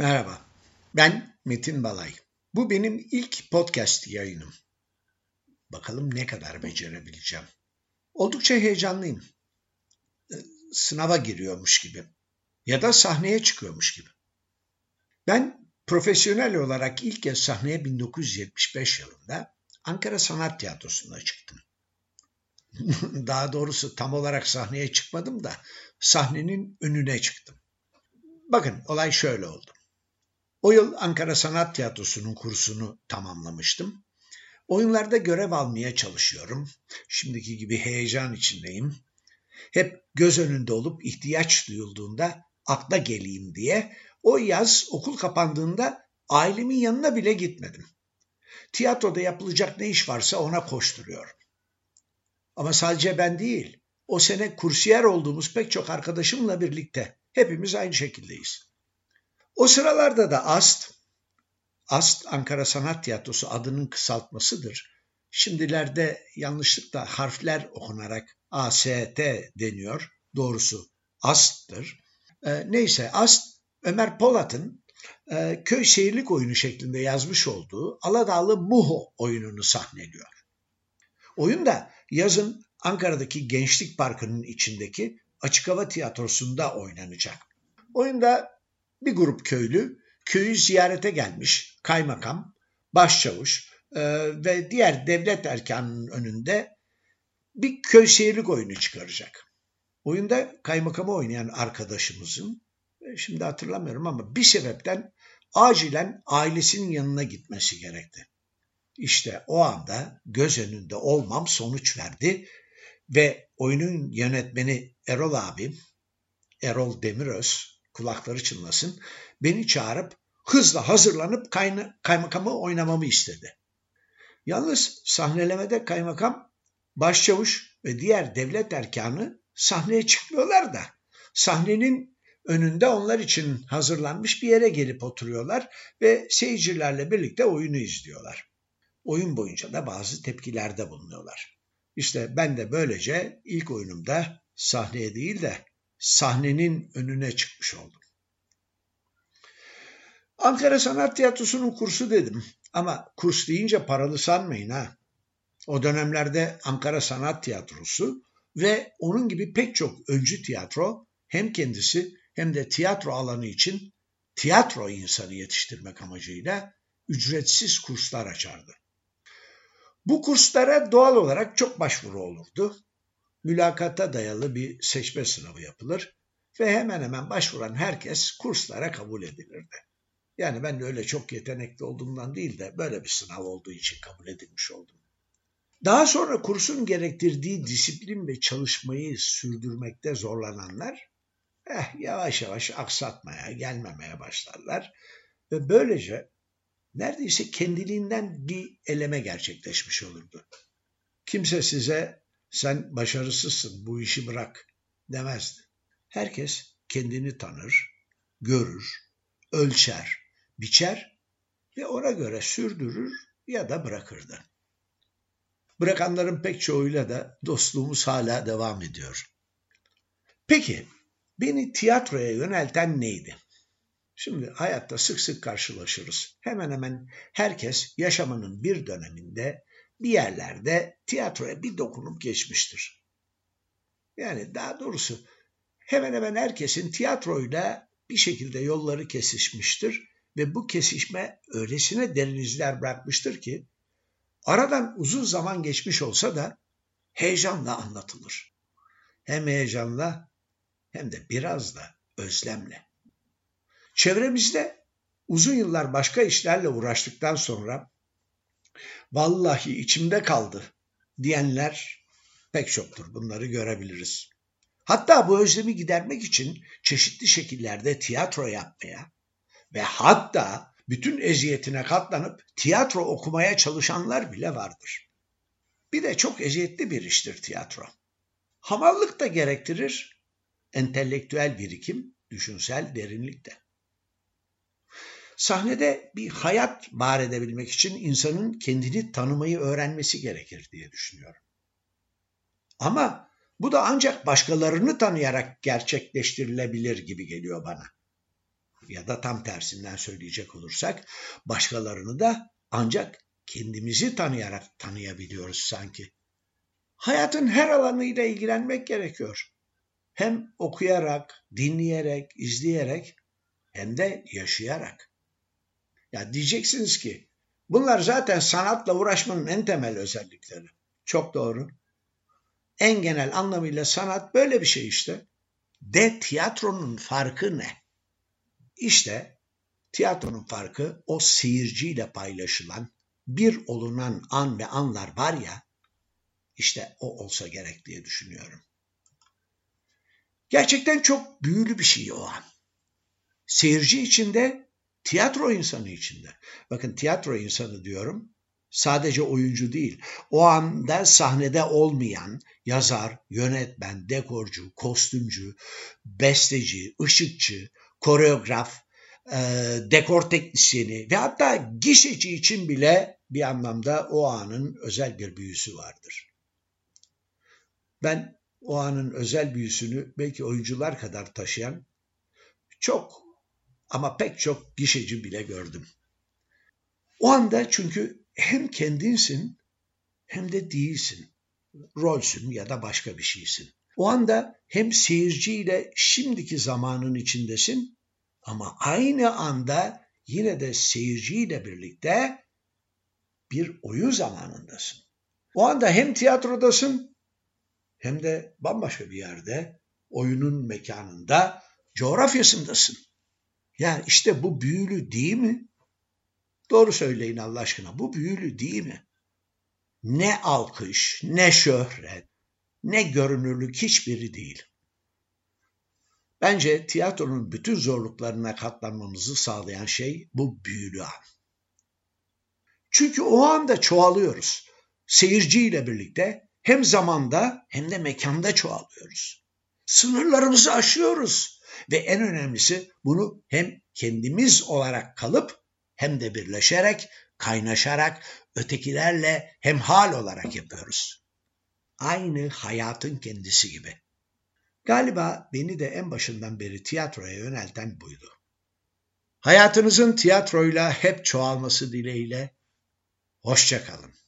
Merhaba, ben Metin Balay. Bu benim ilk podcast yayınım. Bakalım ne kadar becerebileceğim. Oldukça heyecanlıyım. Ee, sınava giriyormuş gibi ya da sahneye çıkıyormuş gibi. Ben profesyonel olarak ilk kez sahneye 1975 yılında Ankara Sanat Tiyatrosu'nda çıktım. Daha doğrusu tam olarak sahneye çıkmadım da sahnenin önüne çıktım. Bakın olay şöyle oldu. O yıl Ankara Sanat Tiyatrosu'nun kursunu tamamlamıştım. Oyunlarda görev almaya çalışıyorum. Şimdiki gibi heyecan içindeyim. Hep göz önünde olup ihtiyaç duyulduğunda akla geleyim diye o yaz okul kapandığında ailemin yanına bile gitmedim. Tiyatroda yapılacak ne iş varsa ona koşturuyorum. Ama sadece ben değil, o sene kursiyer olduğumuz pek çok arkadaşımla birlikte hepimiz aynı şekildeyiz. O sıralarda da AST, AST Ankara Sanat Tiyatrosu adının kısaltmasıdır. Şimdilerde yanlışlıkla harfler okunarak AST deniyor. Doğrusu AST'tır. E, neyse AST Ömer Polat'ın e, köy şehirlik oyunu şeklinde yazmış olduğu Aladağlı Muho oyununu sahneliyor. Oyun da yazın Ankara'daki Gençlik Parkı'nın içindeki açık hava tiyatrosunda oynanacak. Oyunda bir grup köylü köyü ziyarete gelmiş kaymakam, başçavuş e, ve diğer devlet erkanının önünde bir köy şehirlik oyunu çıkaracak. Oyunda kaymakamı oynayan arkadaşımızın, e, şimdi hatırlamıyorum ama bir sebepten acilen ailesinin yanına gitmesi gerekti. İşte o anda göz önünde olmam sonuç verdi ve oyunun yönetmeni Erol abim, Erol Demiröz, kulakları çınlasın, beni çağırıp hızla hazırlanıp kayna, kaymakamı oynamamı istedi. Yalnız sahnelemede kaymakam, başçavuş ve diğer devlet erkanı sahneye çıkmıyorlar da sahnenin önünde onlar için hazırlanmış bir yere gelip oturuyorlar ve seyircilerle birlikte oyunu izliyorlar. Oyun boyunca da bazı tepkilerde bulunuyorlar. İşte ben de böylece ilk oyunumda sahneye değil de sahnenin önüne çıkmış oldum. Ankara Sanat Tiyatrosu'nun kursu dedim ama kurs deyince paralı sanmayın ha. O dönemlerde Ankara Sanat Tiyatrosu ve onun gibi pek çok öncü tiyatro hem kendisi hem de tiyatro alanı için tiyatro insanı yetiştirmek amacıyla ücretsiz kurslar açardı. Bu kurslara doğal olarak çok başvuru olurdu mülakata dayalı bir seçme sınavı yapılır ve hemen hemen başvuran herkes kurslara kabul edilirdi. Yani ben de öyle çok yetenekli olduğumdan değil de böyle bir sınav olduğu için kabul edilmiş oldum. Daha sonra kursun gerektirdiği disiplin ve çalışmayı sürdürmekte zorlananlar eh, yavaş yavaş aksatmaya, gelmemeye başlarlar ve böylece neredeyse kendiliğinden bir eleme gerçekleşmiş olurdu. Kimse size sen başarısızsın bu işi bırak demezdi. Herkes kendini tanır, görür, ölçer, biçer ve ona göre sürdürür ya da bırakırdı. Bırakanların pek çoğuyla da dostluğumuz hala devam ediyor. Peki beni tiyatroya yönelten neydi? Şimdi hayatta sık sık karşılaşırız. Hemen hemen herkes yaşamının bir döneminde bir yerlerde tiyatroya bir dokunup geçmiştir. Yani daha doğrusu hemen hemen herkesin tiyatroyla bir şekilde yolları kesişmiştir ve bu kesişme öylesine derin izler bırakmıştır ki aradan uzun zaman geçmiş olsa da heyecanla anlatılır. Hem heyecanla hem de biraz da özlemle. Çevremizde uzun yıllar başka işlerle uğraştıktan sonra vallahi içimde kaldı diyenler pek çoktur. Bunları görebiliriz. Hatta bu özlemi gidermek için çeşitli şekillerde tiyatro yapmaya ve hatta bütün eziyetine katlanıp tiyatro okumaya çalışanlar bile vardır. Bir de çok eziyetli bir iştir tiyatro. Hamallık da gerektirir, entelektüel birikim, düşünsel derinlik de. Sahnede bir hayat var edebilmek için insanın kendini tanımayı öğrenmesi gerekir diye düşünüyorum. Ama bu da ancak başkalarını tanıyarak gerçekleştirilebilir gibi geliyor bana. Ya da tam tersinden söyleyecek olursak başkalarını da ancak kendimizi tanıyarak tanıyabiliyoruz sanki. Hayatın her alanıyla ilgilenmek gerekiyor. Hem okuyarak, dinleyerek, izleyerek hem de yaşayarak. Ya diyeceksiniz ki bunlar zaten sanatla uğraşmanın en temel özellikleri. Çok doğru. En genel anlamıyla sanat böyle bir şey işte. De tiyatronun farkı ne? İşte tiyatronun farkı o seyirciyle paylaşılan bir olunan an ve anlar var ya, işte o olsa gerek diye düşünüyorum. Gerçekten çok büyülü bir şey o an. Seyirci içinde, tiyatro insanı içinde. Bakın tiyatro insanı diyorum, sadece oyuncu değil. O anda sahnede olmayan yazar, yönetmen, dekorcu, kostümcü, besteci, ışıkçı, koreograf, e, dekor teknisyeni ve hatta gişeci için bile bir anlamda o anın özel bir büyüsü vardır. Ben o anın özel büyüsünü belki oyuncular kadar taşıyan çok ama pek çok gişeci bile gördüm. O anda çünkü hem kendinsin hem de değilsin. Rolsün ya da başka bir şeysin. O anda hem seyirciyle şimdiki zamanın içindesin ama aynı anda yine de seyirciyle birlikte bir oyun zamanındasın. O anda hem tiyatrodasın hem de bambaşka bir yerde oyunun mekanında, coğrafyasındasın. Ya işte bu büyülü değil mi? Doğru söyleyin Allah aşkına. Bu büyülü değil mi? Ne alkış, ne şöhret, ne görünürlük hiçbiri değil. Bence tiyatronun bütün zorluklarına katlanmamızı sağlayan şey bu büyülü an. Çünkü o anda çoğalıyoruz. Seyirciyle birlikte hem zamanda hem de mekanda çoğalıyoruz. Sınırlarımızı aşıyoruz ve en önemlisi bunu hem kendimiz olarak kalıp hem de birleşerek, kaynaşarak ötekilerle hem hal olarak yapıyoruz. Aynı hayatın kendisi gibi. Galiba beni de en başından beri tiyatroya yönelten buydu. Hayatınızın tiyatroyla hep çoğalması dileğiyle, hoşçakalın.